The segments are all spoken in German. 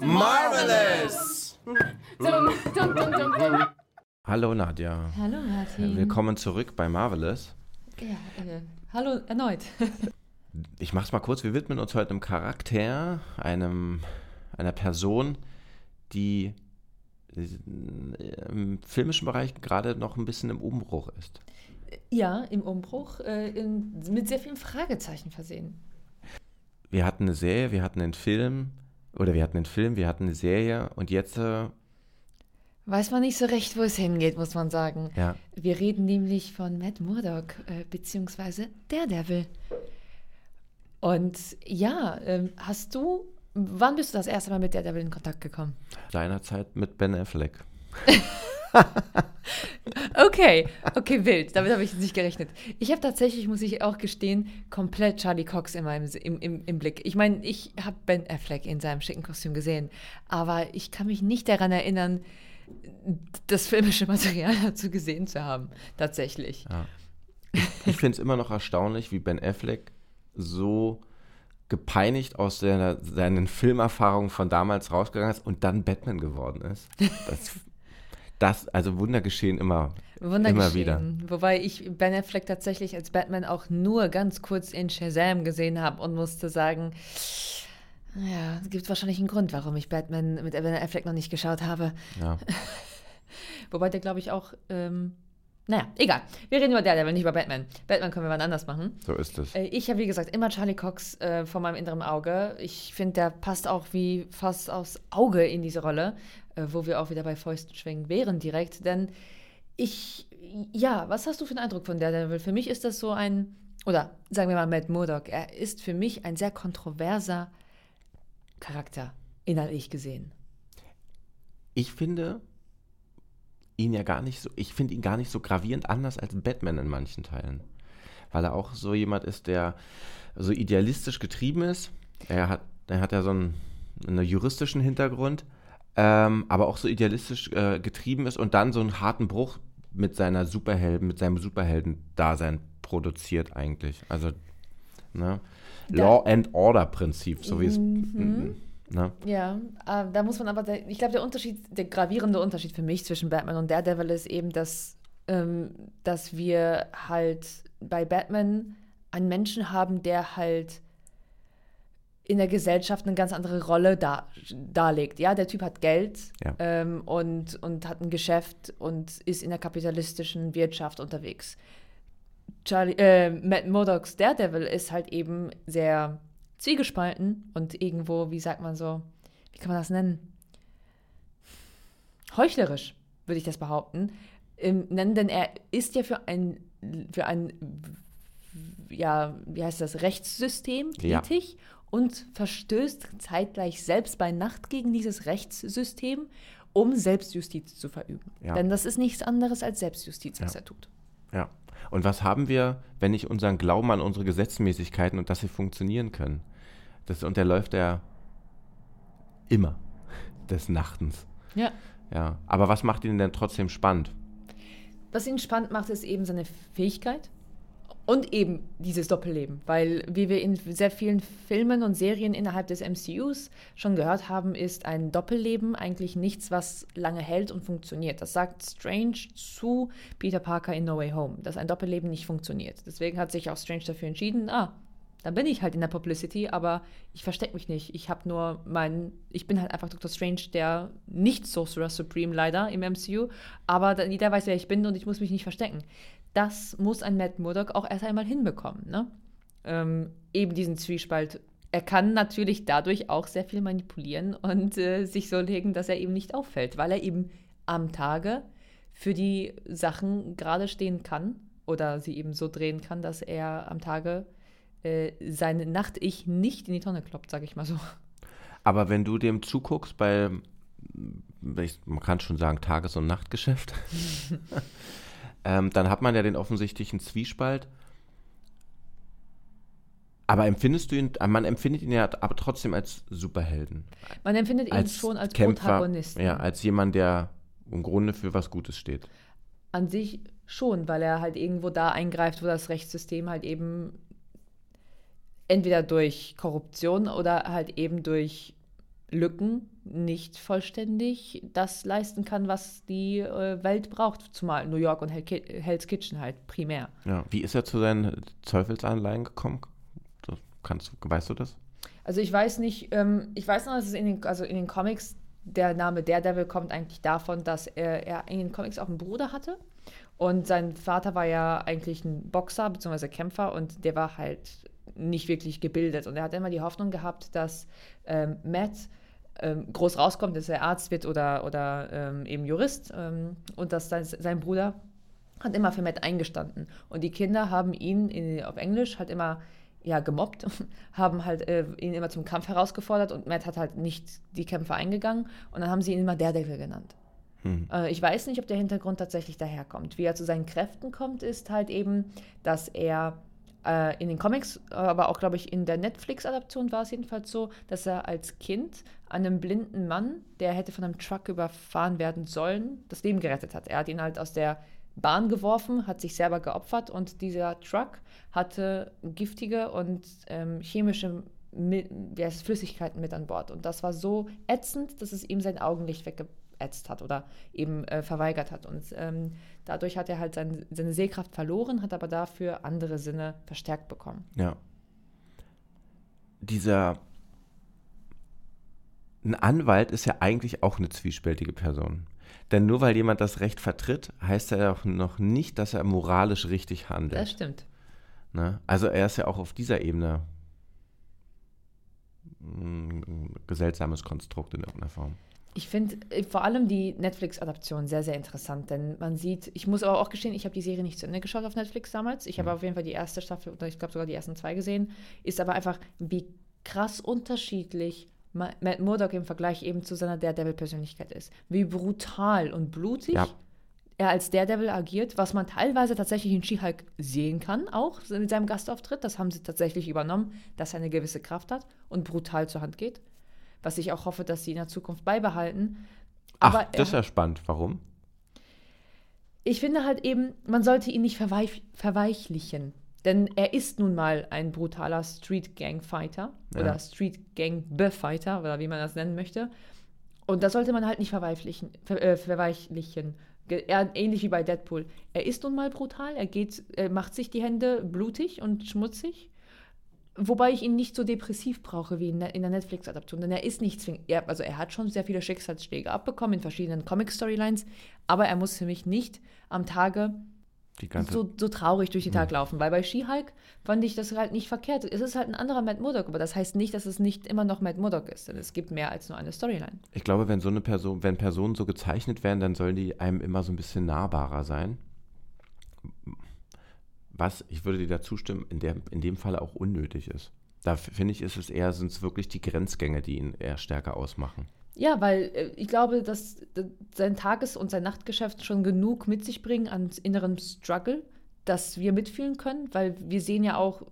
Marvelous! Hallo Nadja. Hallo Martin. Willkommen zurück bei Marvelous. Ja, äh, hallo erneut. Ich mach's mal kurz. Wir widmen uns heute einem Charakter, einem, einer Person, die im filmischen Bereich gerade noch ein bisschen im Umbruch ist. Ja, im Umbruch, äh, in, mit sehr vielen Fragezeichen versehen. Wir hatten eine Serie, wir hatten einen Film, oder wir hatten einen Film, wir hatten eine Serie und jetzt äh, Weiß man nicht so recht, wo es hingeht, muss man sagen. Ja. Wir reden nämlich von Matt Murdock, äh, beziehungsweise Daredevil. Und ja, ähm, hast du, wann bist du das erste Mal mit Daredevil in Kontakt gekommen? seinerzeit mit Ben Affleck. Okay, okay, wild. Damit habe ich nicht gerechnet. Ich habe tatsächlich, muss ich auch gestehen, komplett Charlie Cox in meinem, im, im, im Blick. Ich meine, ich habe Ben Affleck in seinem schicken Kostüm gesehen, aber ich kann mich nicht daran erinnern, das filmische Material dazu gesehen zu haben. Tatsächlich. Ja. Ich finde es immer noch erstaunlich, wie Ben Affleck so gepeinigt aus seiner, seinen Filmerfahrungen von damals rausgegangen ist und dann Batman geworden ist. Das, das also Wunder geschehen immer, Wunder immer geschehen. wieder. Wobei ich Ben Affleck tatsächlich als Batman auch nur ganz kurz in Shazam gesehen habe und musste sagen, ja, es gibt wahrscheinlich einen Grund, warum ich Batman mit Ben Affleck noch nicht geschaut habe. Ja. Wobei der, glaube ich, auch, ähm, naja, egal. Wir reden über Daredevil, nicht über Batman. Batman können wir wann anders machen. So ist es. Äh, Ich habe, wie gesagt, immer Charlie Cox äh, vor meinem inneren Auge. Ich finde, der passt auch wie fast aufs Auge in diese Rolle, äh, wo wir auch wieder bei Fäusten schwingen wären direkt. Denn ich, ja, was hast du für einen Eindruck von Daredevil? Für mich ist das so ein, oder sagen wir mal Matt Murdock, er ist für mich ein sehr kontroverser Charakter, innerlich gesehen. Ich finde ihn ja gar nicht so, ich finde ihn gar nicht so gravierend anders als Batman in manchen Teilen. Weil er auch so jemand ist, der so idealistisch getrieben ist. Er hat, er hat ja so einen, einen juristischen Hintergrund, ähm, aber auch so idealistisch äh, getrieben ist und dann so einen harten Bruch mit seiner Superhelden, mit seinem Superhelden-Dasein produziert eigentlich. Also, ne? Da- Law and Order Prinzip, so wie es. Ne? Ja, äh, da muss man aber, ich glaube, der Unterschied, der gravierende Unterschied für mich zwischen Batman und Daredevil ist eben, dass, ähm, dass wir halt bei Batman einen Menschen haben, der halt in der Gesellschaft eine ganz andere Rolle da, darlegt. Ja, der Typ hat Geld Ja. ähm, und, und hat ein Geschäft und ist in der kapitalistischen Wirtschaft unterwegs. Charlie, äh, Matt Murdocks Daredevil ist halt eben sehr zwiegespalten und irgendwo, wie sagt man so, wie kann man das nennen? Heuchlerisch, würde ich das behaupten. Ähm, nennen, denn er ist ja für ein, für ein, ja, wie heißt das, Rechtssystem Ja. tätig und verstößt zeitgleich selbst bei Nacht gegen dieses Rechtssystem, um Selbstjustiz zu verüben. Ja. Denn das ist nichts anderes als Selbstjustiz, was Ja. er tut. Ja. Und was haben wir, wenn nicht unseren Glauben an unsere Gesetzmäßigkeiten und dass sie funktionieren können? Das unterläuft er immer des Nachtens. Ja. Ja. Aber was macht ihn denn trotzdem spannend? Was ihn spannend macht, ist eben seine Fähigkeit und eben dieses Doppelleben. Weil, wie wir in sehr vielen Filmen und Serien innerhalb des MCUs schon gehört haben, ist ein Doppelleben eigentlich nichts, was lange hält und funktioniert. Das sagt Strange zu Peter Parker in No Way Home, dass ein Doppelleben nicht funktioniert. Deswegen hat sich auch Strange dafür entschieden, ah, dann bin ich halt in der Publicity, aber ich verstecke mich nicht. Ich habe nur meinen, ich bin halt einfach Dr. Strange, der nicht Sorcerer Supreme leider im MCU, aber jeder weiß, wer ich bin und ich muss mich nicht verstecken. Das muss ein Matt Murdock auch erst einmal hinbekommen, ne? Ähm, eben diesen Zwiespalt. Er kann natürlich dadurch auch sehr viel manipulieren und äh, sich so legen, dass er eben nicht auffällt, weil er eben am Tage für die Sachen gerade stehen kann oder sie eben so drehen kann, dass er am Tage äh, seine Nacht-Ich nicht in die Tonne kloppt, sage ich mal so. Aber wenn du dem zuguckst bei, man kann schon sagen, Tages- und Nachtgeschäft, ähm, dann hat man ja den offensichtlichen Zwiespalt. Aber empfindest du ihn, man empfindet ihn ja aber trotzdem als Superhelden. Man empfindet ihn als schon als Kämpfer, Protagonisten. Ja, als jemand, der im Grunde für was Gutes steht. An sich schon, weil er halt irgendwo da eingreift, wo das Rechtssystem halt eben entweder durch Korruption oder halt eben durch Lücken nicht vollständig das leisten kann, was die äh, Welt braucht, zumal New York und Hell Ki Hell's Kitchen halt primär. Ja. Wie ist er zu seinen Teufelsanleihen gekommen? Das kannst, weißt du das? Also ich weiß nicht, ähm, ich weiß noch, dass es in den, also in den Comics der Name Daredevil kommt eigentlich davon, dass er, er in den Comics auch einen Bruder hatte. Und sein Vater war ja eigentlich ein Boxer bzw. Kämpfer und der war halt nicht wirklich gebildet. Und er hat immer die Hoffnung gehabt, dass ähm, Matt ähm, groß rauskommt, dass er Arzt wird oder, oder ähm, eben Jurist. Ähm, und dass sein, sein Bruder hat immer für Matt eingestanden. Und die Kinder haben ihn in, auf Englisch halt immer ja, gemobbt, haben halt äh, ihn immer zum Kampf herausgefordert und Matt hat halt nicht die Kämpfe eingegangen und dann haben sie ihn immer Daredevil genannt. Hm. Äh, ich weiß nicht, ob der Hintergrund tatsächlich daherkommt. Wie er zu seinen Kräften kommt, ist halt eben, dass er äh, in den Comics, aber auch, glaube ich, in der Netflix-Adaption war es jedenfalls so, dass er als Kind einem blinden Mann, der hätte von einem Truck überfahren werden sollen, das Leben gerettet hat. Er hat ihn halt aus der Bahn geworfen, hat sich selber geopfert und dieser Truck hatte giftige und ähm, chemische mit, Flüssigkeiten mit an Bord. Und das war so ätzend, dass es ihm sein Augenlicht weggeätzt hat oder eben äh, verweigert hat. Und ähm, dadurch hat er halt sein, seine Sehkraft verloren, hat aber dafür andere Sinne verstärkt bekommen. Ja. Dieser ein Anwalt ist ja eigentlich auch eine zwiespältige Person. Denn nur weil jemand das Recht vertritt, heißt er auch noch nicht, dass er moralisch richtig handelt. Das stimmt. Ne? Also er ist ja auch auf dieser Ebene ein geseltsames Konstrukt in irgendeiner Form. Ich finde äh, vor allem die Netflix-Adaption sehr, sehr interessant, denn man sieht, ich muss aber auch gestehen, ich habe die Serie nicht zu Ende geschaut auf Netflix damals. Ich habe mhm. auf jeden Fall die erste Staffel oder ich glaube sogar die ersten zwei gesehen. Ist aber einfach, wie krass unterschiedlich Matt Murdock im Vergleich eben zu seiner Daredevil-Persönlichkeit ist. Wie brutal und blutig ja. er als Daredevil agiert, was man teilweise tatsächlich in She-Hulk sehen kann, auch mit seinem Gastauftritt. Das haben sie tatsächlich übernommen, dass er eine gewisse Kraft hat und brutal zur Hand geht. Was ich auch hoffe, dass sie in der Zukunft beibehalten. Aber Ach, das ist ja spannend. Warum? Ich finde halt eben, man sollte ihn nicht verweich verweichlichen. Denn er ist nun mal ein brutaler Street Gang Fighter ja. oder Street Gang Befighter oder wie man das nennen möchte. Und das sollte man halt nicht verweichlichen. Ver, äh, verweichlichen. Er, ähnlich wie bei Deadpool. Er ist nun mal brutal, er geht, er macht sich die Hände blutig und schmutzig. Wobei ich ihn nicht so depressiv brauche wie in der, der Netflix-Adaption, denn er ist nicht zwingend. Also er hat schon sehr viele Schicksalsschläge abbekommen in verschiedenen Comic-Storylines, aber er muss für mich nicht am Tage so, so traurig durch den Tag laufen. Weil bei She-Hulk fand ich das halt nicht verkehrt. Es ist halt ein anderer Matt Murdock, aber das heißt nicht, dass es nicht immer noch Matt Murdock ist. Denn es gibt mehr als nur eine Storyline. Ich glaube, wenn so eine Person, wenn Personen so gezeichnet werden, dann sollen die einem immer so ein bisschen nahbarer sein. Was, ich würde dir da zustimmen, in, der, in dem Fall auch unnötig ist. Da finde ich, ist es eher, sind es wirklich die Grenzgänge, die ihn eher stärker ausmachen. Ja, weil äh, ich glaube, dass, sein Tages- und sein Nachtgeschäft schon genug mit sich bringen an innerem Struggle, dass wir mitfühlen können, weil wir sehen ja auch,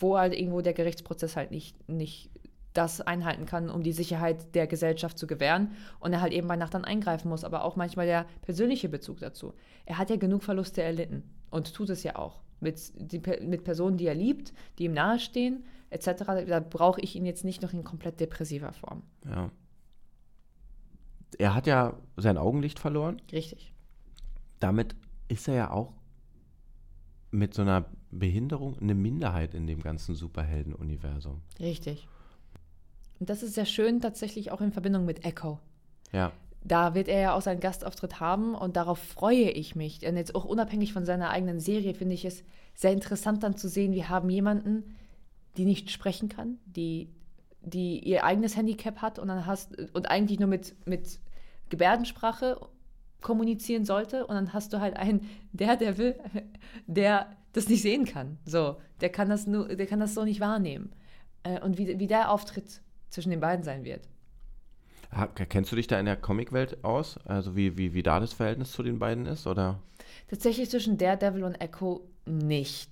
wo halt irgendwo der Gerichtsprozess halt nicht, nicht das einhalten kann, um die Sicherheit der Gesellschaft zu gewähren und er halt eben bei Nacht dann eingreifen muss, aber auch manchmal der persönliche Bezug dazu. Er hat ja genug Verluste erlitten und tut es ja auch mit, die, mit Personen, die er liebt, die ihm nahestehen, etc. Da brauche ich ihn jetzt nicht noch in komplett depressiver Form. Ja er hat ja sein Augenlicht verloren. Richtig. Damit ist er ja auch mit so einer Behinderung eine Minderheit in dem ganzen Superhelden-Universum. Richtig. Und das ist sehr schön tatsächlich auch in Verbindung mit Echo. Ja. Da wird er ja auch seinen Gastauftritt haben und darauf freue ich mich. Und jetzt auch unabhängig von seiner eigenen Serie finde ich es sehr interessant dann zu sehen, wir haben jemanden, die nicht sprechen kann, die die ihr eigenes Handicap hat und dann hast und eigentlich nur mit, mit Gebärdensprache kommunizieren sollte und dann hast du halt einen, der, der will, der das nicht sehen kann. So, der kann das nur, der kann das so nicht wahrnehmen. Äh, und wie, wie der Auftritt zwischen den beiden sein wird. Kennst du dich da in der Comicwelt aus? Also wie, wie, wie da das Verhältnis zu den beiden ist, oder? Tatsächlich zwischen Daredevil und Echo nicht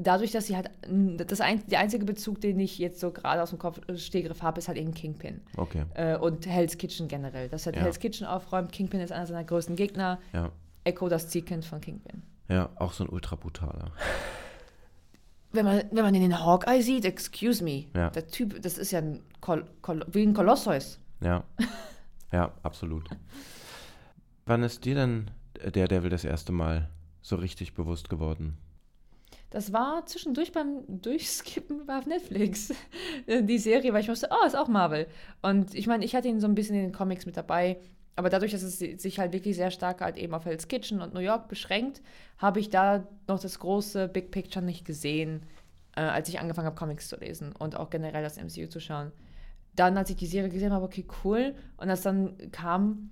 dadurch, dass sie halt, das ein, der einzige Bezug, den ich jetzt so gerade aus dem Kopf äh, Stehgriff habe, ist halt eben Kingpin. Okay. Äh, und Hell's Kitchen generell. Dass er Ja. Hell's Kitchen aufräumt. Kingpin ist einer seiner größten Gegner. Ja. Echo das Ziehkind von Kingpin. Ja, auch so ein ultra brutaler. Wenn man, wenn man den Hawkeye sieht, excuse me, Ja. der Typ, das ist ja ein Kol Kol wie ein Kolosseus. Ja. Ja, absolut. Wann ist dir denn der Devil das erste Mal so richtig bewusst geworden? Das war zwischendurch beim Durchskippen auf Netflix. Die Serie, weil ich wusste, oh, ist auch Marvel. Und ich meine, ich hatte ihn so ein bisschen in den Comics mit dabei. Aber dadurch, dass es sich halt wirklich sehr stark halt eben auf Hell's Kitchen und New York beschränkt, habe ich da noch das große Big Picture nicht gesehen, äh, als ich angefangen habe, Comics zu lesen und auch generell das MCU zu schauen. Dann, als ich die Serie gesehen habe, okay, cool. Und als dann kam,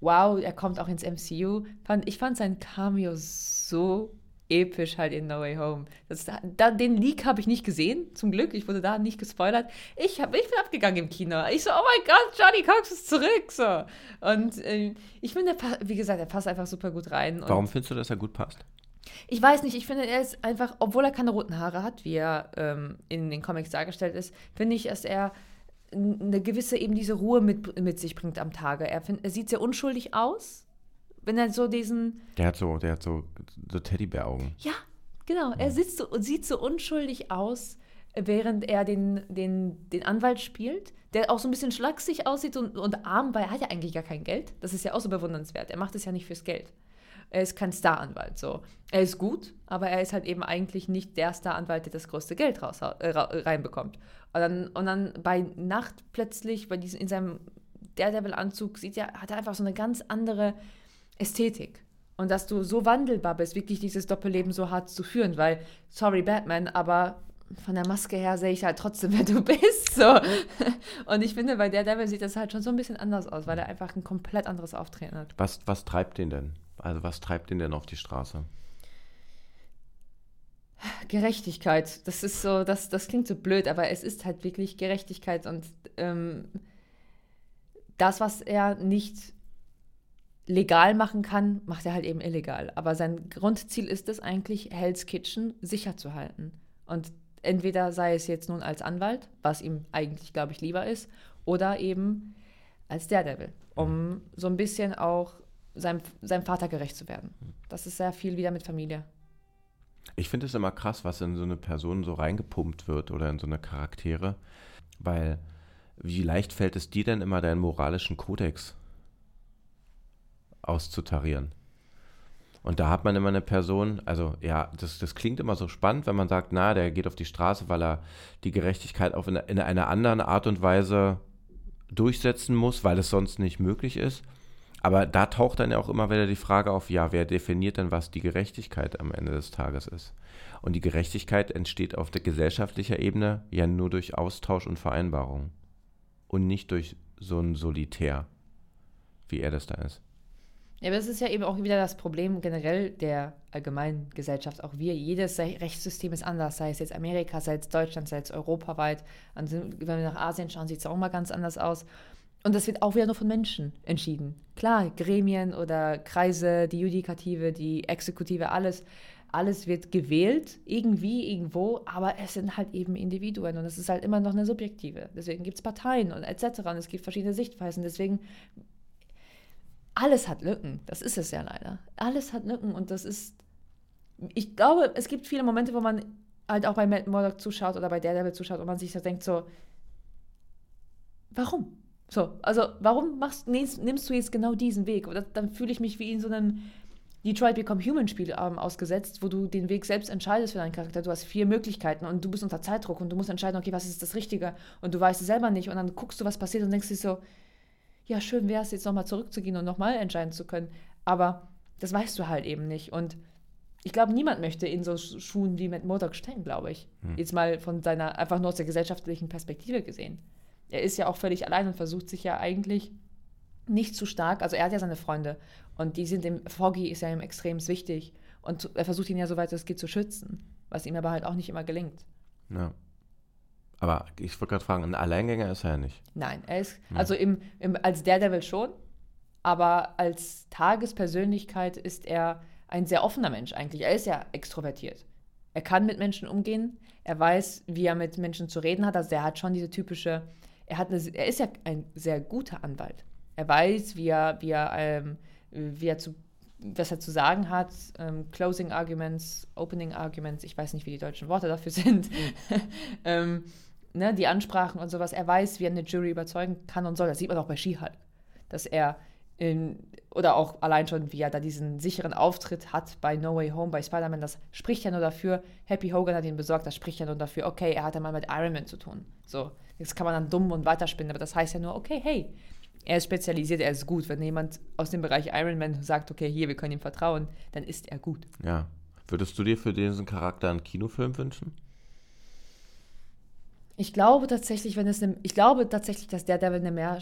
wow, er kommt auch ins MCU, fand, ich fand sein Cameo so episch halt in No Way Home. Das, da, den Leak habe ich nicht gesehen, zum Glück. Ich wurde da nicht gespoilert. Ich, hab, ich bin abgegangen im Kino. Ich so, oh mein Gott, Johnny Cox ist zurück. So. Und äh, ich finde, wie gesagt, er passt einfach super gut rein. Und Warum findest du, dass er gut passt? ich weiß nicht, ich finde, er ist einfach, obwohl er keine roten Haare hat, wie er ähm, in den Comics dargestellt ist, finde ich, dass er eine gewisse eben diese Ruhe mit, mit sich bringt am Tage. Er, find, er sieht sehr unschuldig aus, wenn er so diesen, Der hat so, der hat so, so Teddybäraugen. ja, genau, er sitzt so, sieht so unschuldig aus, während er den, den, den Anwalt spielt, der auch so ein bisschen schlaksig aussieht und, und arm, weil er hat ja eigentlich gar kein Geld. Das ist ja auch so bewundernswert. Er macht es ja nicht fürs Geld. Er ist kein Staranwalt, so. Er ist gut, aber er ist halt eben eigentlich nicht der Staranwalt, der das größte Geld raus, äh, reinbekommt. Und dann, und dann bei Nacht plötzlich, bei diesem, in seinem Daredevil-Anzug, sieht er, hat er einfach so eine ganz andere Ästhetik. Und dass du so wandelbar bist, wirklich dieses Doppelleben so hart zu führen, weil, sorry Batman, aber von der Maske her sehe ich halt trotzdem, wer du bist. So. Und ich finde, bei Daredevil sieht das halt schon so ein bisschen anders aus, weil er einfach ein komplett anderes Auftreten hat. Was, was treibt den denn? Also was treibt den denn auf die Straße? Gerechtigkeit, das ist so, das, das klingt so blöd, aber es ist halt wirklich Gerechtigkeit und ähm, das, was er nicht legal machen kann, macht er halt eben illegal. Aber sein Grundziel ist es eigentlich, Hell's Kitchen sicher zu halten. Und entweder sei es jetzt nun als Anwalt, was ihm eigentlich, glaube ich, lieber ist, oder eben als Daredevil, um so ein bisschen auch seinem, seinem Vater gerecht zu werden. Das ist sehr viel wieder mit Familie. Ich finde es immer krass, was in so eine Person so reingepumpt wird oder in so eine Charaktere, weil wie leicht fällt es dir denn immer, deinen moralischen Kodex auszutarieren? Und da hat man immer eine Person, also ja, das, das klingt immer so spannend, wenn man sagt, na, der geht auf die Straße, weil er die Gerechtigkeit auf in, in einer anderen Art und Weise durchsetzen muss, weil es sonst nicht möglich ist. Aber da taucht dann ja auch immer wieder die Frage auf, ja, wer definiert denn, was die Gerechtigkeit am Ende des Tages ist? Und die Gerechtigkeit entsteht auf der gesellschaftlicher Ebene ja nur durch Austausch und Vereinbarung und nicht durch so ein Solitär, wie er das da ist. Ja, aber das ist ja eben auch wieder das Problem generell der allgemeinen Gesellschaft. Auch wir, jedes Rechtssystem ist anders, sei es jetzt Amerika, sei es Deutschland, sei es europaweit. Wenn wir nach Asien schauen, sieht es auch mal ganz anders aus. Und das wird auch wieder nur von Menschen entschieden. Klar, Gremien oder Kreise, die Judikative, die Exekutive, alles, alles wird gewählt, irgendwie, irgendwo, aber es sind halt eben Individuen und es ist halt immer noch eine subjektive. Deswegen gibt es Parteien und etc. Und es gibt verschiedene Sichtweisen. Deswegen alles hat Lücken. Das ist es ja leider. Alles hat Lücken und das ist. Ich glaube, es gibt viele Momente, wo man halt auch bei Matt Murdock zuschaut oder bei Daredevil zuschaut und man sich so denkt so, warum? So, also warum machst, nimmst, nimmst du jetzt genau diesen Weg? Oder dann fühle ich mich wie in so einem Detroit Become Human Spiel ähm, ausgesetzt, wo du den Weg selbst entscheidest für deinen Charakter. Du hast vier Möglichkeiten und du bist unter Zeitdruck und du musst entscheiden, okay, was ist das Richtige? Und du weißt es selber nicht und dann guckst du, was passiert und denkst dir so, ja, schön wäre es jetzt nochmal zurückzugehen und nochmal entscheiden zu können. Aber das weißt du halt eben nicht. Und ich glaube, niemand möchte in so Schuhen wie Matt Murdock stehen, glaube ich. Hm. Jetzt mal von seiner, einfach nur aus der gesellschaftlichen Perspektive gesehen. Er ist ja auch völlig allein und versucht sich ja eigentlich nicht zu stark, also er hat ja seine Freunde und die sind dem, Foggy ist ja ihm extrem wichtig und er versucht ihn ja soweit es geht zu schützen, was ihm aber halt auch nicht immer gelingt. Ja. Aber ich wollte gerade fragen, ein Alleingänger ist er ja nicht. Nein, er ist, also im, im, als Daredevil schon, aber als Tagespersönlichkeit ist er ein sehr offener Mensch eigentlich. Er ist ja extrovertiert. Er kann mit Menschen umgehen. Er weiß, wie er mit Menschen zu reden hat. Also er hat schon diese typische, er, hat eine, er ist ja ein sehr guter Anwalt. Er weiß, wie er, wie er, ähm, wie er zu, was er zu sagen hat. Ähm, Closing Arguments, Opening Arguments, ich weiß nicht, wie die deutschen Worte dafür sind. ähm, ne, die Ansprachen und sowas. Er weiß, wie er eine Jury überzeugen kann und soll. Das sieht man auch bei She-Hulk. Dass er oder auch allein schon, wie er da diesen sicheren Auftritt hat bei No Way Home, bei Spider-Man, das spricht ja nur dafür, Happy Hogan hat ihn besorgt, das spricht ja nur dafür, okay, er hat ja mal mit Iron Man zu tun. So, das kann man dann dumm und weiterspinnen, aber das heißt ja nur, okay, hey, er ist spezialisiert, er ist gut. Wenn jemand aus dem Bereich Iron Man sagt, okay, hier, wir können ihm vertrauen, dann ist er gut. Ja. Würdest du dir für diesen Charakter einen Kinofilm wünschen? Ich glaube tatsächlich, wenn es eine, ich glaube tatsächlich, dass der Devil eine mehr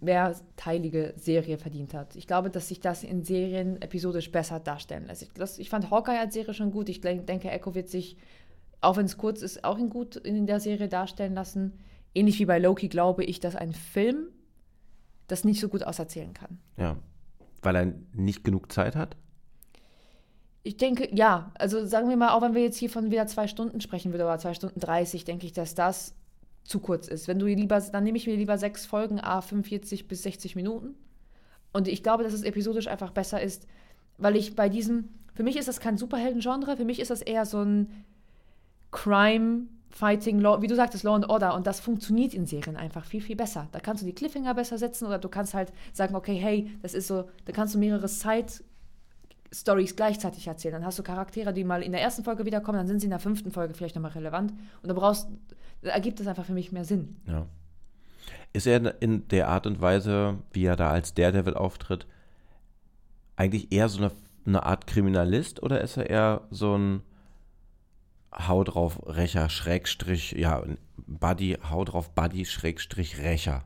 mehrteilige Serie verdient hat. Ich glaube, dass sich das in Serien episodisch besser darstellen lässt. Ich, das, ich fand Hawkeye als Serie schon gut. Ich denke, Echo wird sich, auch wenn es kurz ist, auch in gut in der Serie darstellen lassen. Ähnlich wie bei Loki glaube ich, dass ein Film das nicht so gut auserzählen kann. Ja, weil er nicht genug Zeit hat? Ich denke, ja. Also sagen wir mal, auch wenn wir jetzt hier von wieder zwei Stunden sprechen würden oder zwei Stunden 30, denke ich, dass das zu kurz ist. Wenn du lieber, dann nehme ich mir lieber sechs Folgen, a 45 bis 60 Minuten. Und ich glaube, dass es episodisch einfach besser ist, weil ich bei diesem, für mich ist das kein Superhelden-Genre, für mich ist das eher so ein Crime, Fighting, wie du sagtest, Law and Order. Und das funktioniert in Serien einfach viel, viel besser. Da kannst du die Cliffhanger besser setzen oder du kannst halt sagen, okay, hey, das ist so, da kannst du mehrere Side- Stories gleichzeitig erzählen. Dann hast du Charaktere, die mal in der ersten Folge wiederkommen, dann sind sie in der fünften Folge vielleicht nochmal relevant. Und du brauchst, ergibt das einfach für mich mehr Sinn. Ja. Ist er in der Art und Weise, wie er da als Daredevil auftritt, eigentlich eher so eine, eine Art Kriminalist oder ist er eher so ein Hau drauf Rächer, Schrägstrich, ja, Buddy, Hau drauf Buddy, Schrägstrich, Rächer?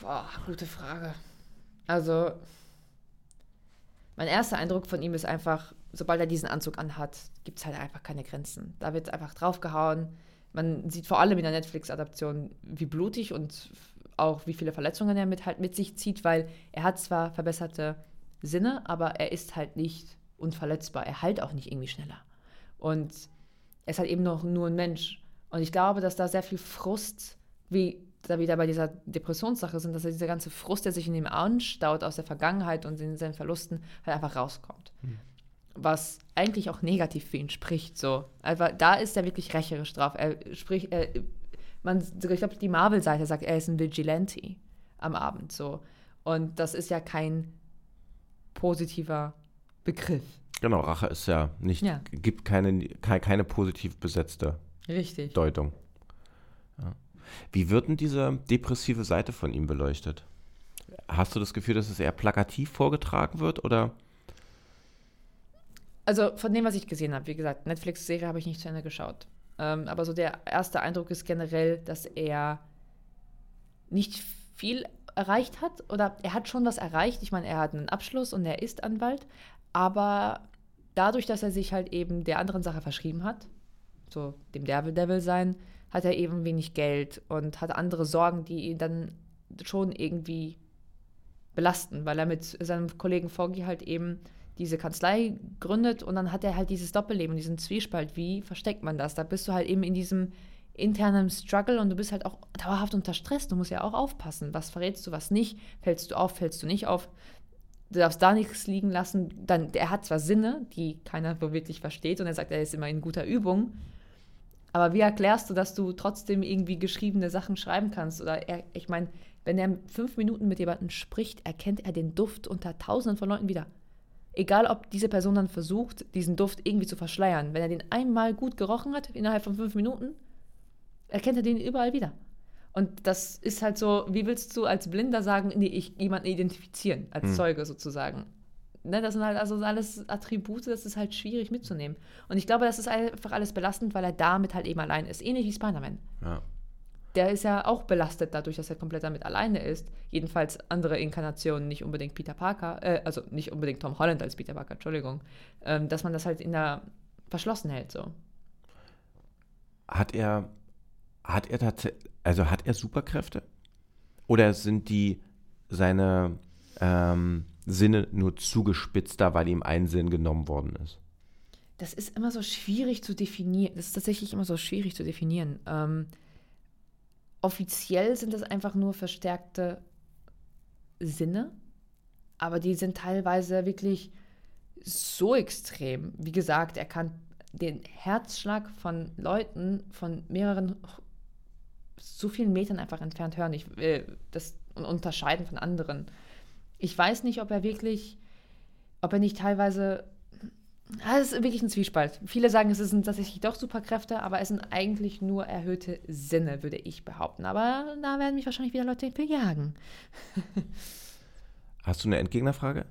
Boah, gute Frage. Also, mein erster Eindruck von ihm ist einfach, sobald er diesen Anzug anhat, gibt es halt einfach keine Grenzen. Da wird einfach draufgehauen. Man sieht vor allem in der Netflix-Adaption, wie blutig und auch wie viele Verletzungen er mit, halt mit sich zieht, weil er hat zwar verbesserte Sinne, aber er ist halt nicht unverletzbar. Er heilt auch nicht irgendwie schneller. Und er ist halt eben noch nur ein Mensch. Und ich glaube, dass da sehr viel Frust, wie da wieder bei dieser Depressionssache sind, dass er dieser ganze Frust, der sich in ihm anstaut aus der Vergangenheit und in seinen Verlusten, halt einfach rauskommt. Mhm was eigentlich auch negativ für ihn spricht. So. Also, da ist er wirklich rächerisch drauf. Er spricht, er, man, ich glaube, die Marvel-Seite sagt, er ist ein Vigilante am Abend. So. Und das ist ja kein positiver Begriff. Genau, Rache ist ja nicht, ja. gibt keine, keine positiv besetzte Richtig. Deutung. Ja. Wie wird denn diese depressive Seite von ihm beleuchtet? Hast du das Gefühl, dass es eher plakativ vorgetragen wird oder also von dem, was ich gesehen habe, wie gesagt, Netflix-Serie habe ich nicht zu Ende geschaut. Ähm, aber so der erste Eindruck ist generell, dass er nicht viel erreicht hat oder er hat schon was erreicht. Ich meine, er hat einen Abschluss und er ist Anwalt, aber dadurch, dass er sich halt eben der anderen Sache verschrieben hat, so dem Devil Devil sein, hat er eben wenig Geld und hat andere Sorgen, die ihn dann schon irgendwie belasten, weil er mit seinem Kollegen Foggy halt eben diese Kanzlei gründet und dann hat er halt dieses Doppelleben, diesen Zwiespalt. Wie versteckt man das? Da bist du halt eben in diesem internen Struggle und du bist halt auch dauerhaft unter Stress. Du musst ja auch aufpassen. Was verrätst du, was nicht? Fällst du auf, fällst du nicht auf? Du darfst da nichts liegen lassen. Dann, er hat zwar Sinne, die keiner wirklich versteht und er sagt, er ist immer in guter Übung. Aber wie erklärst du, dass du trotzdem irgendwie geschriebene Sachen schreiben kannst? Oder er, ich meine, wenn er fünf Minuten mit jemandem spricht, erkennt er den Duft unter tausenden von Leuten wieder. Egal, ob diese Person dann versucht, diesen Duft irgendwie zu verschleiern. Wenn er den einmal gut gerochen hat, innerhalb von fünf Minuten, erkennt er den überall wieder. Und das ist halt so, wie willst du als Blinder sagen, nee, ich jemanden identifizieren, als hm. Zeuge sozusagen. Ne, das sind halt also alles Attribute, das ist halt schwierig mitzunehmen. Und ich glaube, das ist einfach alles belastend, weil er damit halt eben allein ist. Ähnlich wie Spider-Man. Ja der ist ja auch belastet dadurch, dass er komplett damit alleine ist. Jedenfalls andere Inkarnationen, nicht unbedingt Peter Parker, äh, also nicht unbedingt Tom Holland als Peter Parker, Entschuldigung, ähm, dass man das halt in der verschlossen hält so. Hat er, hat er tatsächlich, also hat er Superkräfte? Oder sind die seine, ähm, Sinne nur zugespitzter, weil ihm ein Sinn genommen worden ist? Das ist immer so schwierig zu definieren. Das ist tatsächlich immer so schwierig zu definieren. Ähm, offiziell sind das einfach nur verstärkte Sinne, aber die sind teilweise wirklich so extrem. Wie gesagt, er kann den Herzschlag von Leuten von mehreren, so vielen Metern einfach entfernt hören. Ich will das unterscheiden von anderen. Ich weiß nicht, ob er wirklich, ob er nicht teilweise Ah, es ist wirklich ein Zwiespalt. Viele sagen, es sind tatsächlich doch Superkräfte, aber es sind eigentlich nur erhöhte Sinne, würde ich behaupten. Aber da werden mich wahrscheinlich wieder Leute bejagen. Hast du eine Endgegnerfrage?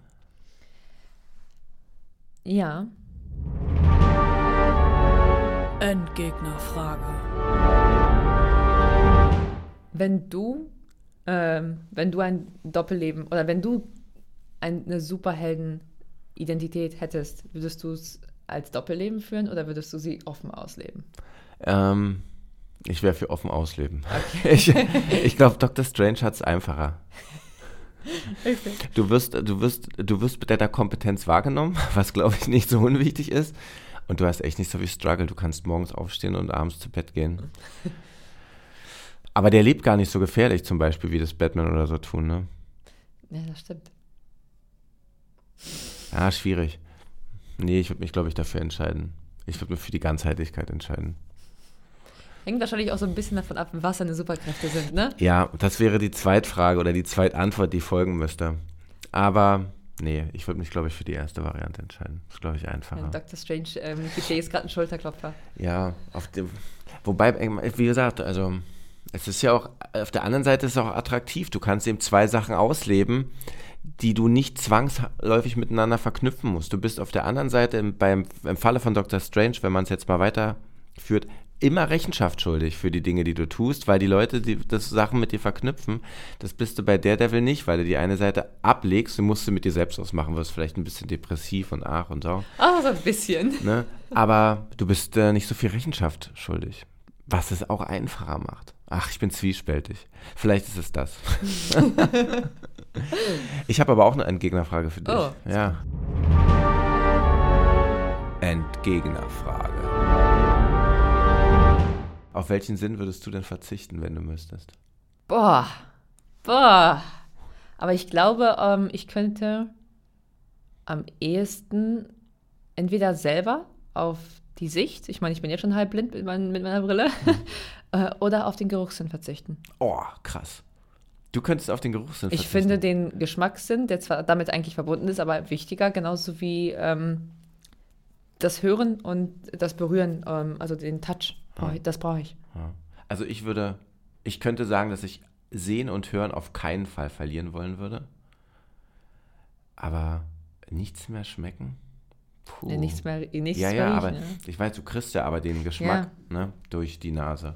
Ja. Endgegnerfrage. Wenn du, ähm, wenn du ein Doppelleben oder wenn du eine Superhelden Identität hättest, würdest du es als Doppelleben führen oder würdest du sie offen ausleben? Ähm, ich wäre für offen ausleben. Okay. Ich, ich glaube, Dr. Strange hat es einfacher. Okay. Du wirst, du wirst, du wirst mit deiner Kompetenz wahrgenommen, was glaube ich nicht so unwichtig ist. Und du hast echt nicht so viel Struggle. Du kannst morgens aufstehen und abends zu Bett gehen. Aber der lebt gar nicht so gefährlich, zum Beispiel, wie das Batman oder so tun, ne? Ja, das stimmt. Ja, schwierig. Nee, ich würde mich, glaube ich, dafür entscheiden. Ich würde mich für die Ganzheitlichkeit entscheiden. Hängt wahrscheinlich auch so ein bisschen davon ab, was seine Superkräfte sind, ne? Ja, das wäre die Zweitfrage oder die Zweitantwort, die folgen müsste. Aber nee, ich würde mich, glaube ich, für die erste Variante entscheiden. Das ist, glaube ich, einfacher. Ja, Dr. Strange ähm, jetzt gerade einen Schulterklopfer. Ja, auf dem, wobei, wie gesagt, also es ist ja auch, auf der anderen Seite ist es auch attraktiv. Du kannst eben zwei Sachen ausleben, die du nicht zwangsläufig miteinander verknüpfen musst. Du bist auf der anderen Seite im, beim, im Falle von Dr. Strange, wenn man es jetzt mal weiterführt, immer Rechenschaft schuldig für die Dinge, die du tust, weil die Leute, die das Sachen mit dir verknüpfen, das bist du bei Daredevil nicht, weil du die eine Seite ablegst, du musst sie mit dir selbst ausmachen, wirst vielleicht ein bisschen depressiv und ach und so. Ah, oh, so ein bisschen. Ne? Aber du bist äh, nicht so viel Rechenschaft schuldig, was es auch einfacher macht. Ach, ich bin zwiespältig. Vielleicht ist es das. ich habe aber auch eine Entgegnerfrage für dich. Oh. Ja. Entgegnerfrage. Auf welchen Sinn würdest du denn verzichten, wenn du müsstest? Boah. Boah. Aber ich glaube, ähm, ich könnte am ehesten entweder selber auf die Sicht, ich meine, ich bin jetzt schon halb blind mit, mein, mit meiner Brille, mhm. Äh, oder auf den Geruchssinn verzichten. Oh, krass. Du könntest auf den Geruchssinn verzichten. Ich finde den Geschmackssinn, der zwar damit eigentlich verbunden ist, aber wichtiger, genauso wie ähm, das Hören und das Berühren, ähm, also den Touch. Brauch ich, das brauche ich. Also ich würde, ich könnte sagen, dass ich Sehen und Hören auf keinen Fall verlieren wollen würde. Aber nichts mehr schmecken? Puh. Ja, nichts mehr, nichts ja, ja, aber ne? ich weiß, du kriegst ja aber den Geschmack ja. ne, durch die Nase.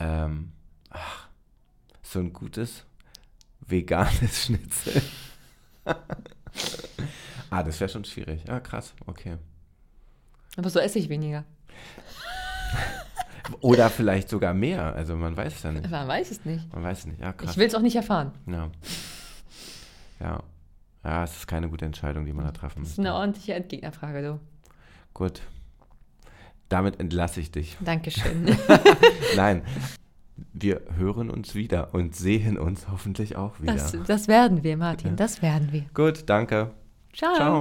Ähm, ach, so ein gutes veganes Schnitzel. ah, das wäre schon schwierig. Ja, krass, okay. Aber so esse ich weniger. Oder vielleicht sogar mehr. Also man weiß es ja nicht. Man weiß es nicht. Man weiß es nicht, ja, krass. Ich will es auch nicht erfahren. Ja. Ja. Ja, es ist keine gute Entscheidung, die man da treffen muss. Das ist eine ordentliche Entgegnerfrage, du. Gut. Damit entlasse ich dich. Dankeschön. Nein. Wir hören uns wieder und sehen uns hoffentlich auch wieder. Das, das werden wir, Martin. Das werden wir. Gut, danke. Ciao. Ciao.